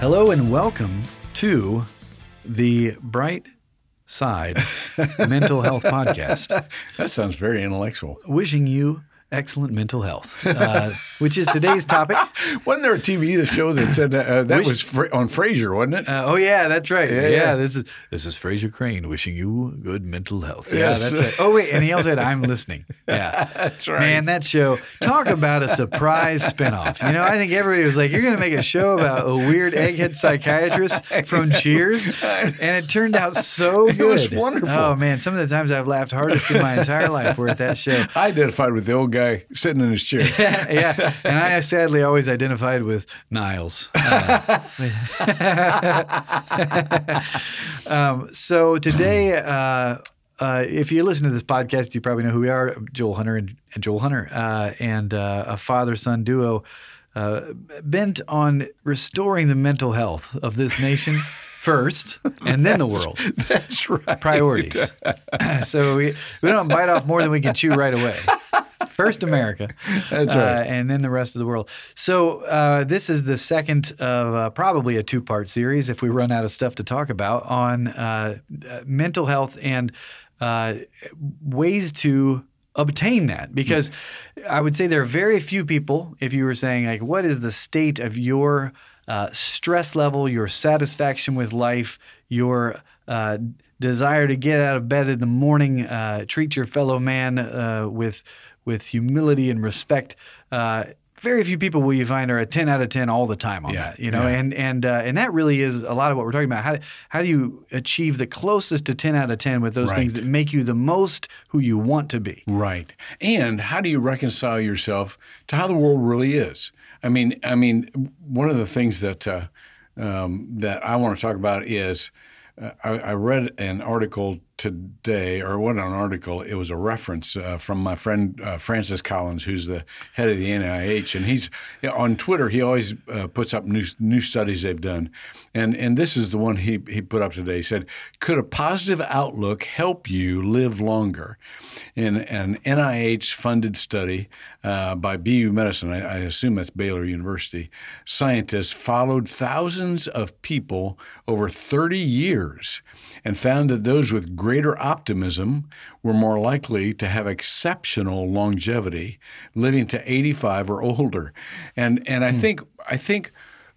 Hello and welcome to the Bright Side Mental Health Podcast. That sounds very intellectual. Wishing you excellent mental health, uh, which is today's topic. Wasn't there a TV show that said uh, that Wish- was Fra- on Frasier, wasn't it? Uh, oh yeah, that's right. Yeah, yeah. this is this is Frasier Crane wishing you good mental health. Yeah, Yes. that's it. Oh wait, and he also said I'm listening. Yeah, That's right. Man, that show talk about a surprise spinoff. You know, I think everybody was like, "You're going to make a show about a weird egghead psychiatrist from Cheers," and it turned out so good. was wonderful. Oh man, some of the times I've laughed hardest in my entire life were at that show. I identified with the old guy sitting in his chair. yeah, and I sadly always identified with Niles. Uh, um, so today, uh, uh, if you listen to this podcast, you probably know who we are: Joel Hunter and, and Joel Hunter, uh, and uh, a father-son duo uh, bent on restoring the mental health of this nation first, and then the world That's right. priorities. so we, we don't bite off more than we can chew right away. First America, That's uh, right. and then the rest of the world. So uh, this is the second of uh, probably a two-part series, if we run out of stuff to talk about, on uh, uh, mental health and uh, ways to obtain that. Because I would say there are very few people. If you were saying like, what is the state of your uh, stress level, your satisfaction with life, your uh, desire to get out of bed in the morning, uh, treat your fellow man uh, with with humility and respect. Uh, very few people will you find are a ten out of ten all the time on Yeah, that, you know, yeah. and and uh, and that really is a lot of what we're talking about. How how do you achieve the closest to ten out of ten with those things that make you the most who you want to be? Right. And how do you reconcile yourself to how the world really is? I mean, I mean, one of the things that uh, um, that I want to talk about is uh, I, I read an article today, or what an article? It was a reference uh, from my friend uh, Francis Collins, who's the head of the NIH, and he's on Twitter. He always uh, puts up new new studies they've done, and and this is the one he he put up today. He said, "Could a positive outlook help you live longer?" In an NIH funded study uh, by BU Medicine, I, I assume that's Baylor University, scientists followed thousands of people over 30 years and found that those with greater optimism were more likely to have exceptional longevity, living to 85 or older. And and I think I think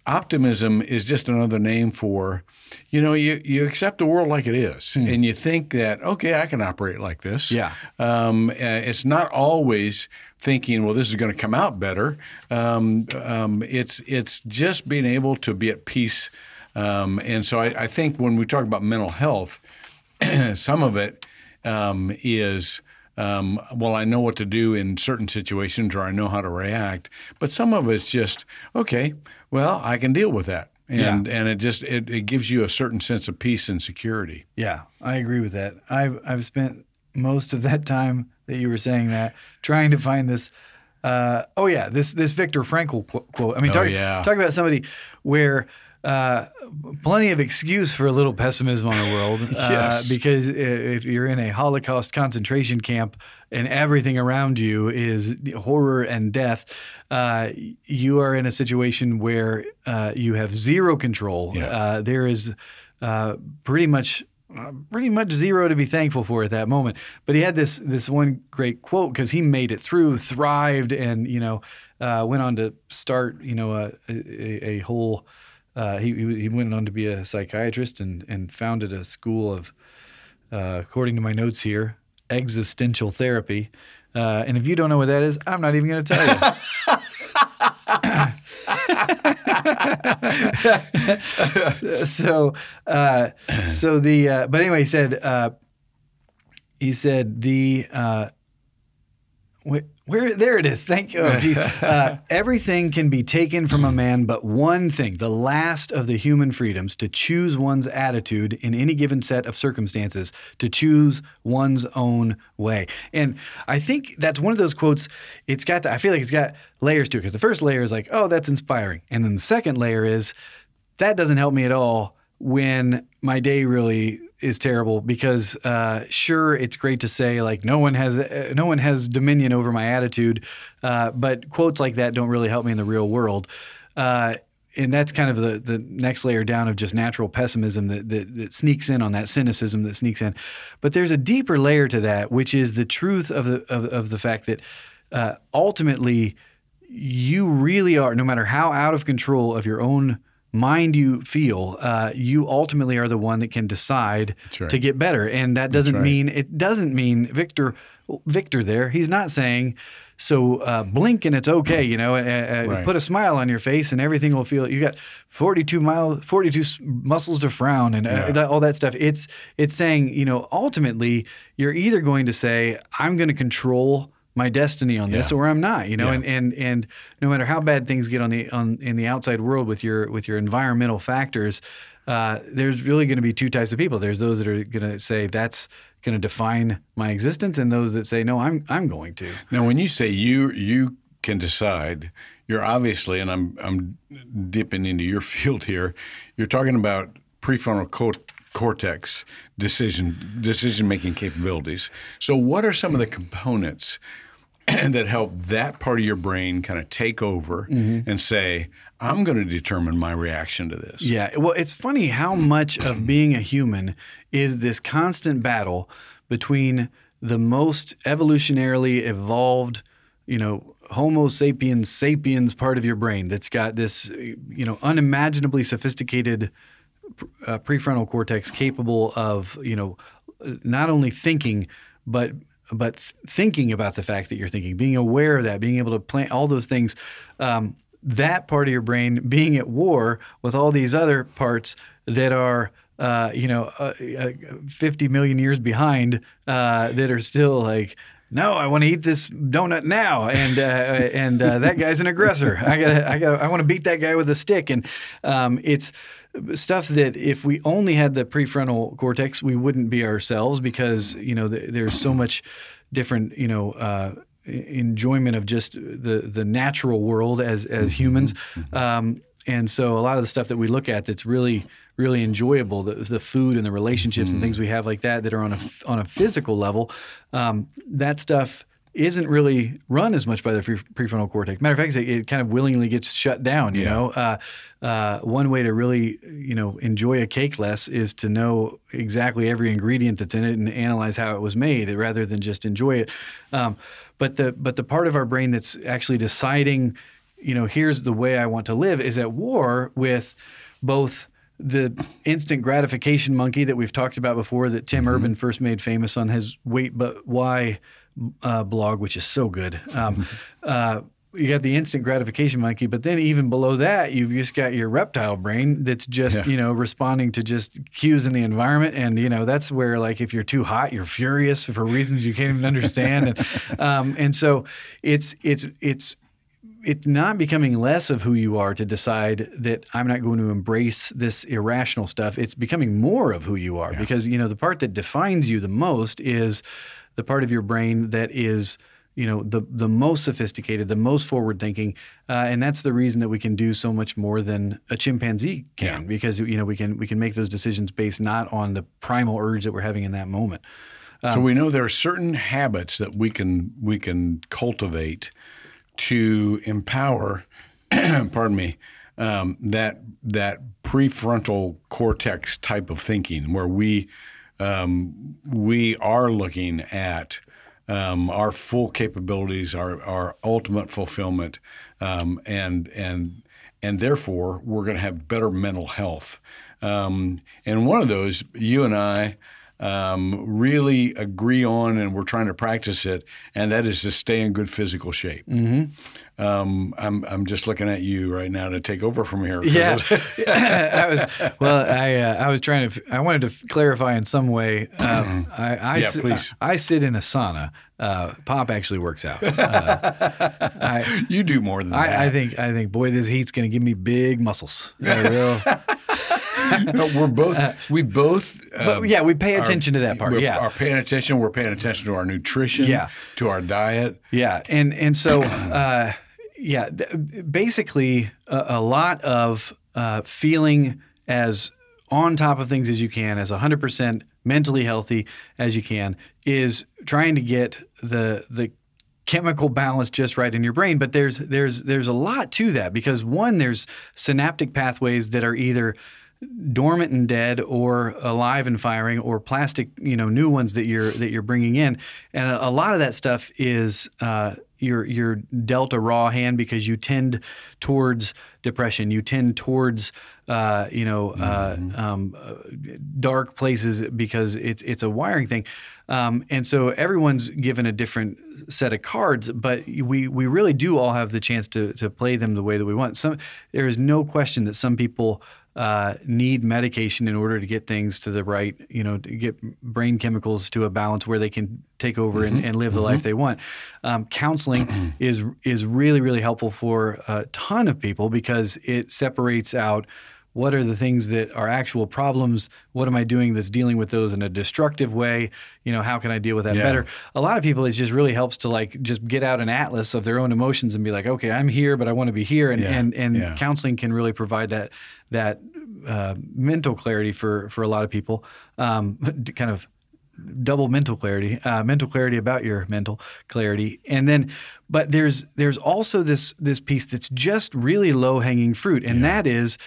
optimism is just another name for, you know, you, you accept the world like it is, and you think that okay, I can operate like this. Yeah. Um, it's not always thinking, well, this is going to come out better. Um, um, it's it's just being able to be at peace. Um, and so I, I think when we talk about mental health, some of it um, is. Um, well, I know what to do in certain situations, or I know how to react. But some of it's just okay. Well, I can deal with that, and and it just it, it gives you a certain sense of peace and security. Yeah, I agree with that. I've I've spent most of that time that you were saying that trying to find this. Uh, oh yeah, this this Viktor Frankl qu- quote. I mean, talk, yeah. talk about somebody where uh, plenty of excuse for a little pessimism on the world. Uh, Yes. because if you're in a Holocaust concentration camp and everything around you is horror and death, uh, you are in a situation where uh, you have zero control. Yeah. Uh, there is uh, pretty much. Uh, pretty much zero to be thankful for at that moment, but he had this this one great quote because he made it through, thrived, and you know uh, went on to start you know a, a, a whole. Uh, he he he went on to be a psychiatrist and and founded a school of uh, according to my notes here, existential therapy. Uh, and if you don't know what that is, I'm not even going to tell you. so, so, uh, so the uh, but anyway, he said uh, he said the where there it is. Thank you. Oh, uh, everything can be taken from a man, but one thing, the last of the human freedoms, to choose one's attitude in any given set of circumstances, to choose one's own way. And I think that's one of those quotes. It's got. The, I feel like it's got layers to it because the first layer is like, oh, that's inspiring, and then the second layer is that doesn't help me at all when my day really is terrible because uh, sure it's great to say like no one has uh, no one has dominion over my attitude uh, but quotes like that don't really help me in the real world uh, and that's kind of the the next layer down of just natural pessimism that, that that sneaks in on that cynicism that sneaks in. But there's a deeper layer to that, which is the truth of the of, of the fact that uh, ultimately you really are, no matter how out of control of your own mind you feel, uh, you ultimately are the one that can decide right. to get better. And that doesn't right. mean it doesn't mean Viktor Viktor there. He's not saying so uh, blink and it's okay. You know, uh, uh, Right. put a smile on your face and everything will feel. You got forty two mile forty two muscles to frown and uh, Yeah. that, all that stuff. It's it's saying you know ultimately you're either going to say I'm going to control my destiny on this Yeah. or I'm not. You know, Yeah. and and and no matter how bad things get on the on in the outside world with your with your environmental factors, uh, there's really going to be two types of people. There's those that are going to say that's going to define my existence, and those that say no, I'm I'm going to. Now, when you say you you can decide, you're obviously, and I'm I'm dipping into your field here. You're talking about prefrontal co- cortex decision decision making capabilities. So, what are some of the components that help that part of your brain kind of take over mm-hmm. and say, "I'm going to determine my reaction to this"? Yeah. Well, it's funny how much of being a human is this constant battle between the most evolutionarily evolved, you know, Homo sapiens sapiens part of your brain that's got this, you know, unimaginably sophisticated uh, prefrontal cortex capable of, you know, not only thinking, but but thinking about the fact that you're thinking, being aware of that, being able to plan all those things. Um, that part of your brain being at war with all these other parts that are uh, you know uh, uh, 50 million years behind uh, that are still like no I want to eat this donut now and uh, and uh, that guy's an aggressor I got I got I want to beat that guy with a stick and um, it's stuff that if we only had the prefrontal cortex we wouldn't be ourselves because you know th- there's so much different you know uh, enjoyment of just the the natural world as as humans. Um, and so a lot of the stuff that we look at that's really really enjoyable, the, the food and the relationships and things we have like that that are on a on a physical level, um, that stuff isn't really run as much by the prefrontal cortex. Matter of fact, it, it kind of willingly gets shut down. You Yeah. know, uh, uh, one way to really you know enjoy a cake less is to know exactly every ingredient that's in it and analyze how it was made, rather than just enjoy it. Um, but the but the part of our brain that's actually deciding, you know, here's the way I want to live, is at war with both the instant gratification monkey that we've talked about before that Tim Urban first made famous on his Wait But Why uh, blog, which is so good. Um, uh, you got the instant gratification monkey, but then even below that, you've just got your reptile brain that's just Yeah. you know responding to just cues in the environment, and you know that's where like if you're too hot, you're furious for reasons you can't even understand, and um, and so it's it's it's it's not becoming less of who you are to decide that I'm not going to embrace this irrational stuff. It's becoming more of who you are because you know the part that defines you the most is the part of your brain that is you know the the most sophisticated, the most forward thinking, uh, and that's the reason that we can do so much more than a chimpanzee can Yeah. because you know we can we can make those decisions based not on the primal urge that we're having in that moment. So we know there are certain habits that we can we can cultivate to empower, pardon me, um, that that prefrontal cortex type of thinking, where we um, we are looking at um, our full capabilities, our our ultimate fulfillment, um, and and and therefore we're going to have better mental health. Um, and one of those, you and I um, really agree on, and we're trying to practice it, and that is to stay in good physical shape. Um, I'm I'm just looking at you right now to take over from here. Yeah, I was. Well, I uh, I was trying to. I wanted to f- clarify in some way. Um, I I, Yeah, sit- please. I, sit in a sauna. Uh, Pop actually works out. Uh, I, you do more than that. I, I think I think boy, this heat's going to give me big muscles. Yeah, real- No, we're both. we both. but um, yeah, we pay are- attention to that part. we're- Yeah, are paying attention. We're paying attention to our nutrition. Yeah. To our diet. Yeah, and and so uh, yeah, th- basically a, a lot of uh, feeling as on top of things as you can, as 100% mentally healthy as you can, is trying to get the the chemical balance just right in your brain. But there's there's there's a lot to that because one, there's synaptic pathways that are either dormant and dead or alive and firing or plastic you know new ones that you're that you're bringing in. And a, a lot of that stuff is uh, you're you're dealt a raw hand because you tend towards depression. You tend towards uh, you know uh, um, uh, dark places because it's it's a wiring thing. Um, and so everyone's given a different set of cards but we we really do all have the chance to to play them the way that we want. Some there is no question that some people uh, need medication in order to get things to the right, you know, to get brain chemicals to a balance where they can take over Mm-hmm. and, and live the life they want. Um, counseling is is really really helpful for a ton of people because it separates out what are the things that are actual problems what am i doing that's dealing with those in a destructive way you know how can i deal with that Yeah. better a lot of people it just really helps to like just get out an atlas of their own emotions and be like okay i'm here but i want to be here and Yeah. and and Yeah. counseling can really provide that that uh, mental clarity for for a lot of people um, kind of double mental clarity uh, mental clarity about your mental clarity. And then but there's there's also this this piece that's just really low hanging fruit and that is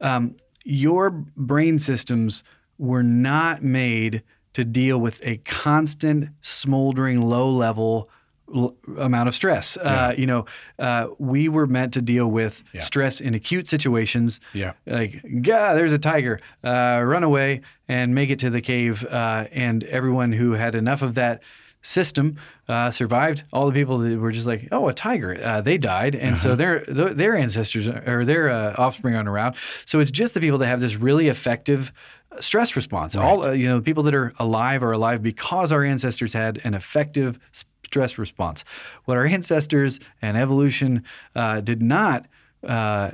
um, your brain systems were not made to deal with a constant smoldering low level l- amount of stress uh, you know uh, we were meant to deal with stress in acute situations Yeah. like, God, there's a tiger. Uh, run away and make it to the cave. Uh, and everyone who had enough of that system uh, survived. All the people that were just like, oh, a tiger, uh, they died, and so their their ancestors or their uh, offspring aren't around. So it's just the people that have this really effective stress response. All uh, you know, people that are alive are alive because our ancestors had an effective s- stress response. What our ancestors and evolution uh, did not uh,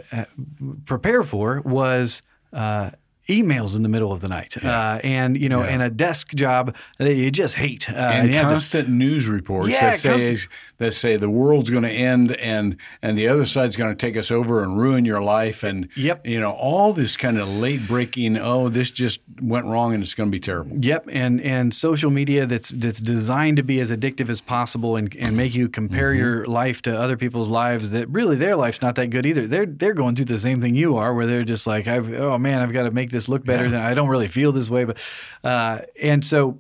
prepare for was uh, emails in the middle of the night, uh, and you know, and a desk job that you just hate. Uh, and you have to- constant news reports Yeah, that say constant- that say the world's going to end and and the other side's going to take us over and ruin your life and Yep. you know all this kind of late breaking oh this just went wrong and it's going to be terrible Yep, and and social media that's that's designed to be as addictive as possible and, and make you compare Mm-hmm. your life to other people's lives that really their life's not that good either. They're they're going through the same thing you are, where they're just like, I've, oh man, I've got to make this look better. Than I don't really feel this way, but uh, and so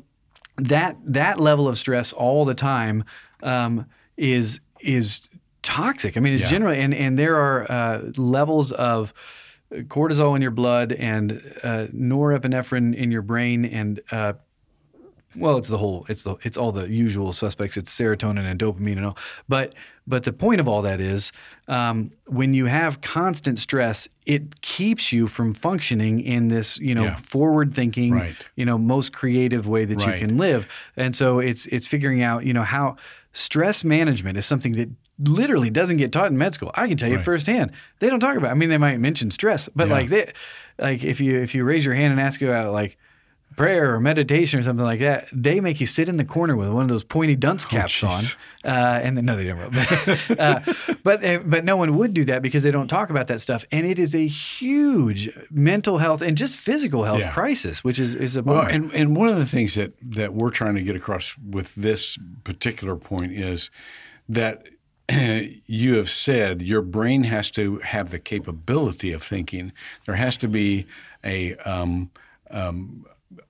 that that level of stress all the time um, is is toxic. I mean, it's Yeah. generally and and there are uh, levels of cortisol in your blood and uh, norepinephrine in your brain and uh, well, it's the whole, it's the, it's all the usual suspects. It's serotonin and dopamine and all. But, but the point of all that is, um, when you have constant stress, it keeps you from functioning in this, you know, Yeah. forward-thinking, Right. you know, most creative way that Right. you can live. And so it's it's figuring out, you know, how stress management is something that literally doesn't get taught in med school. I can tell you firsthand. They don't talk about. I mean, they might mention stress, but Yeah. like they, like if you if you raise your hand and ask about like prayer or meditation or something like that, they make you sit in the corner with one of those pointy dunce caps on. Uh, and then, no, they don't. But, uh, but uh, but no one would do that because they don't talk about that stuff, and it is a huge mental health and just physical health Yeah. crisis, which is is a Well, and, and one of the things that, that we're trying to get across with this particular point is that you have said your brain has to have the capability of thinking. There has to be a um, um,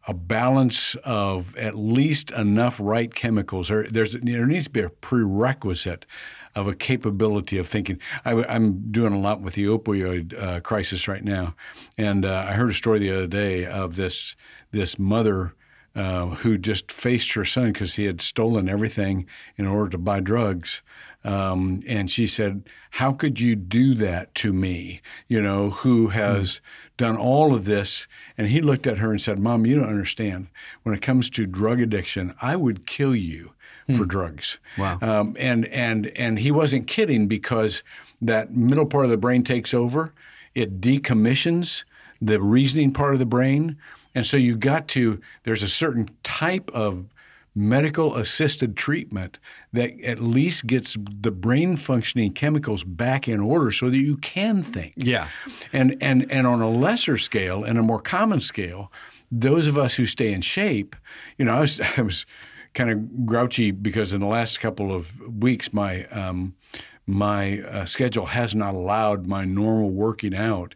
a balance of at least enough right chemicals. Or there's there needs to be a prerequisite of a capability of thinking. I, am doing a lot with the opioid uh, crisis right now, and uh, I heard a story the other day of this this mother. Uh, who just faced her son because he had stolen everything in order to buy drugs. Um, and she said, How could you do that to me? You know, who has done all of this? And he looked at her and said, Mom, you don't understand. When it comes to drug addiction, I would kill you for drugs. Wow. Um, and, and, and he wasn't kidding because that middle part of the brain takes over, it decommissions the reasoning part of the brain. And so you got to, there's a certain type of medical assisted treatment that at least gets the brain functioning chemicals back in order so that you can think. yeah, And, and, and on a lesser scale and a more common scale, those of us who stay in shape, you know, I was, I was kind of grouchy because in the last couple of weeks, my um, my uh, schedule has not allowed my normal working out.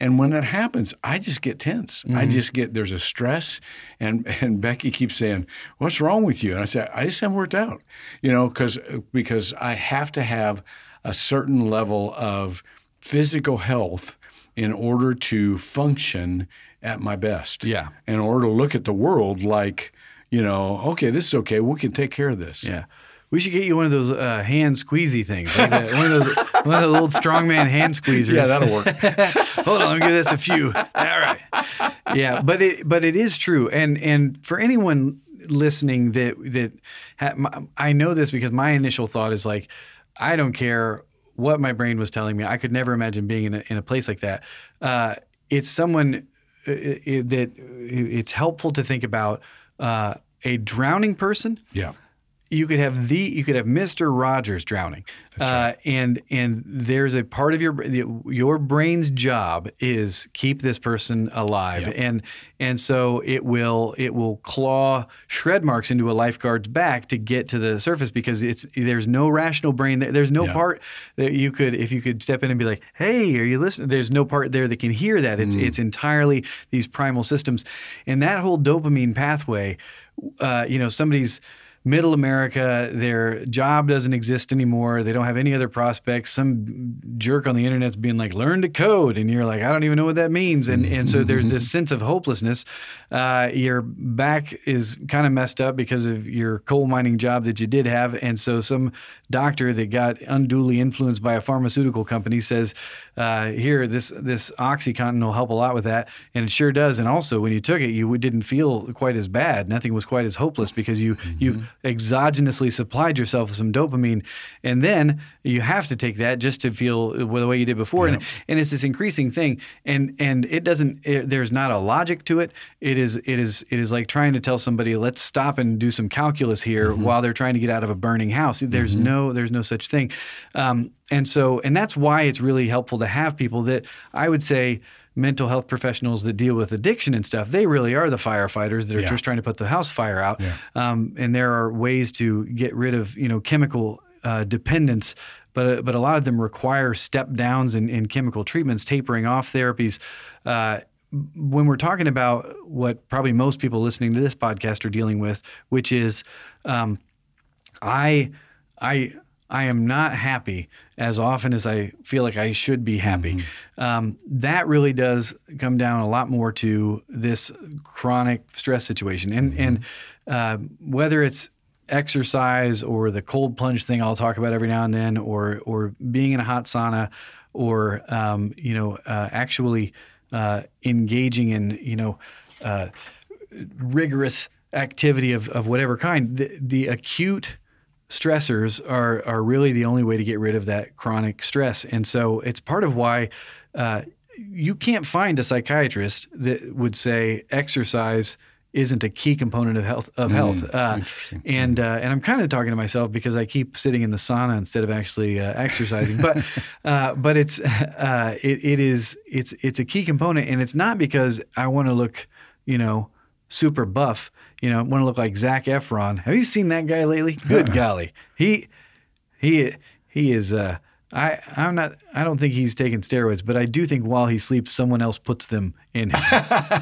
And when that happens, I just get tense. I mm-hmm. just get there's a stress, and and Becky keeps saying, "What's wrong with you?" And I say, "I just haven't worked out," you know, because because I have to have a certain level of physical health in order to function at my best. Yeah. In order to look at the world like, you know, okay, this is okay. We can take care of this. Yeah. We should get you one of those uh, hand squeezy things, like that, one of those one of the old strongman hand squeezers. Yeah, that'll work. Hold on, let me give this a few. All right. Yeah, but it but it is true, and and for anyone listening that that ha, I know this because my initial thought is like, I don't care what my brain was telling me. I could never imagine being in a, in a place like that. Uh, it's someone uh, uh, that it's helpful to think about uh, a drowning person Yeah. You could have the you could have Mr. Rogers drowning, uh, and and there's a part of your your brain's job is keep this person alive, and and so it will it will claw shred marks into a lifeguard's back to get to the surface because it's there's no rational brain there. There's no Yeah. part that you could if you could step in and be like, hey, are you listening? There's no part there that can hear that. It's it's entirely these primal systems, and that whole dopamine pathway. Uh, you know, somebody's middle America, their job doesn't exist anymore. They don't have any other prospects. Some jerk on the internet's being like, learn to code. And you're like, I don't even know what that means. And, and so there's this sense of hopelessness. Uh, your back is kind of messed up because of your coal mining job that you did have. And so some doctor that got unduly influenced by a pharmaceutical company says, uh, here, this, this Oxycontin will help a lot with that. And it sure does. And also when you took it, you didn't feel quite as bad. Nothing was quite as hopeless because you, you've exogenously supplied yourself with some dopamine. And then you have to take that just to feel the way you did before. And, and it's this increasing thing. And, and it doesn't, it, there's not a logic to it. It is, it is, it is like trying to tell somebody, let's stop and do some calculus here while they're trying to get out of a burning house. There's no, there's no such thing. Um, and so, and that's why it's really helpful to have people that I would say, mental health professionals that deal with addiction and stuff, they really are the firefighters that are Yeah. just trying to put the house fire out. Um, and there are ways to get rid of, you know, chemical uh, dependence, but but a lot of them require step downs in, in chemical treatments, tapering off therapies. Uh, when we're talking about what probably most people listening to this podcast are dealing with, which is um, I I I am not happy as often as I feel like I should be happy. Um, that really does come down a lot more to this chronic stress situation, and and uh, whether it's exercise or the cold plunge thing I'll talk about every now and then, or or being in a hot sauna, or um, you know uh, actually uh, engaging in you know. Uh, rigorous activity of, of whatever kind, the, the acute stressors are, are really the only way to get rid of that chronic stress. And so it's part of why uh, you can't find a psychiatrist that would say exercise isn't a key component of health of health. Uh, and uh, and I'm kind of talking to myself because I keep sitting in the sauna instead of actually uh, exercising. But uh, but it's uh, it, it is it's it's a key component, and it's not because I want to look you know super buff. You know, want to look like Zac Efron. Have you seen that guy lately? Good golly, he he he is. Uh, I I'm not. I don't think he's taking steroids, but I do think while he sleeps, someone else puts them in him.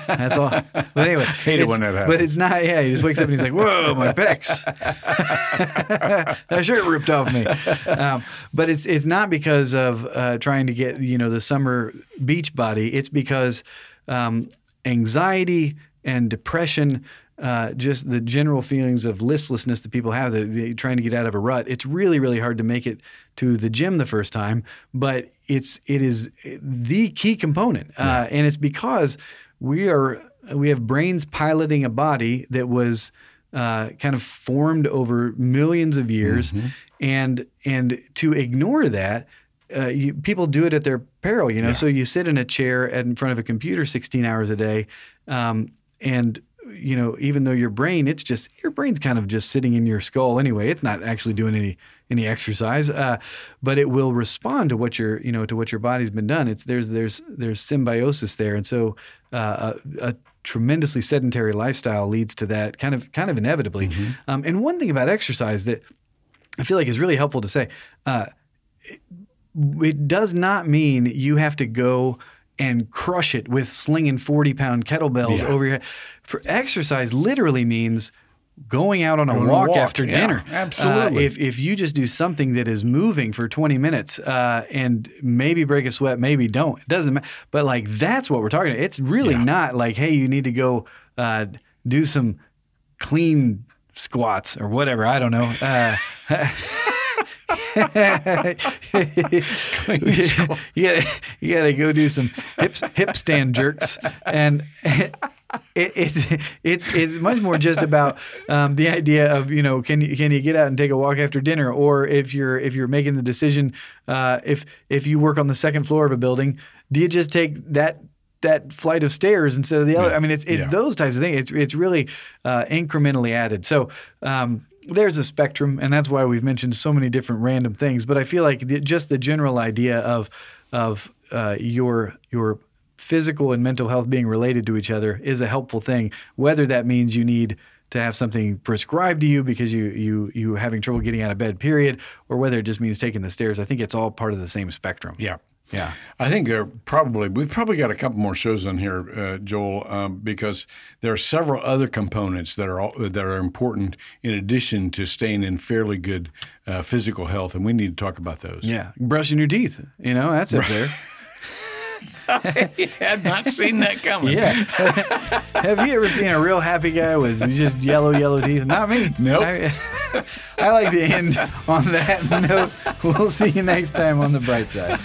That's all. But anyway, Hate it when that happens. But it's not. Yeah, he just wakes up and he's like, "Whoa, my pecs! that shirt ripped off me." Um, but it's it's not because of uh, trying to get you know the summer beach body. It's because um, anxiety and depression. Uh, just the general feelings of listlessness that people have, that they trying to get out of a rut. It's really, really hard to make it to the gym the first time, but it's it is the key component, uh, and it's because we are we have brains piloting a body that was uh, kind of formed over millions of years, and and to ignore that. Uh, you, people do it at their peril, you know. So you sit in a chair in front of a computer 16 hours a day, um, and you know, even though your brain, it's just your brain's kind of just sitting in your skull anyway. It's not actually doing any any exercise, uh, but it will respond to what your you know to what your body's been done. It's there's there's there's symbiosis there, and so uh, a, a tremendously sedentary lifestyle leads to that kind of kind of inevitably. Um, and one thing about exercise that I feel like is really helpful to say. Uh, it, it does not mean you have to go and crush it with slinging 40 pound kettlebells Yeah. over your head. For exercise literally means going out on a, walk, walk, after yeah, dinner. absolutely. Uh, if, if you just do something that is moving for 20 minutes uh, and maybe break a sweat, maybe don't, it doesn't matter. But like that's what we're talking about. It's really Yeah. not like, hey, you need to go uh, do some clean squats or whatever. I don't know. You gotta you gotta go do some hip hip stand jerks. And. It, it's it's it's much more just about um, the idea of you know can you can you get out and take a walk after dinner? Or if you're if you're making the decision uh, if if you work on the second floor of a building do you just take that that flight of stairs instead of the other? I mean it's it, Yeah. those types of things. It's it's really uh, incrementally added. So um, there's a spectrum and that's why we've mentioned so many different random things but I feel like the, just the general idea of of uh, your your physical and mental health being related to each other is a helpful thing. Whether that means you need to have something prescribed to you because you you you having trouble getting out of bed, period, or whether it just means taking the stairs. I think it's all part of the same spectrum. Yeah. Yeah. I think there probably we've probably got a couple more shows on here, uh, Joel, um, because there are several other components that are all, that are important in addition to staying in fairly good uh, physical health, and we need to talk about those. Yeah. Brushing your teeth. You know, that's up there. I had not seen that coming. Yeah. Have you ever seen a real happy guy with just yellow, yellow teeth? Not me. Nope. I, I like to end on that note. We'll see you next time on the bright side.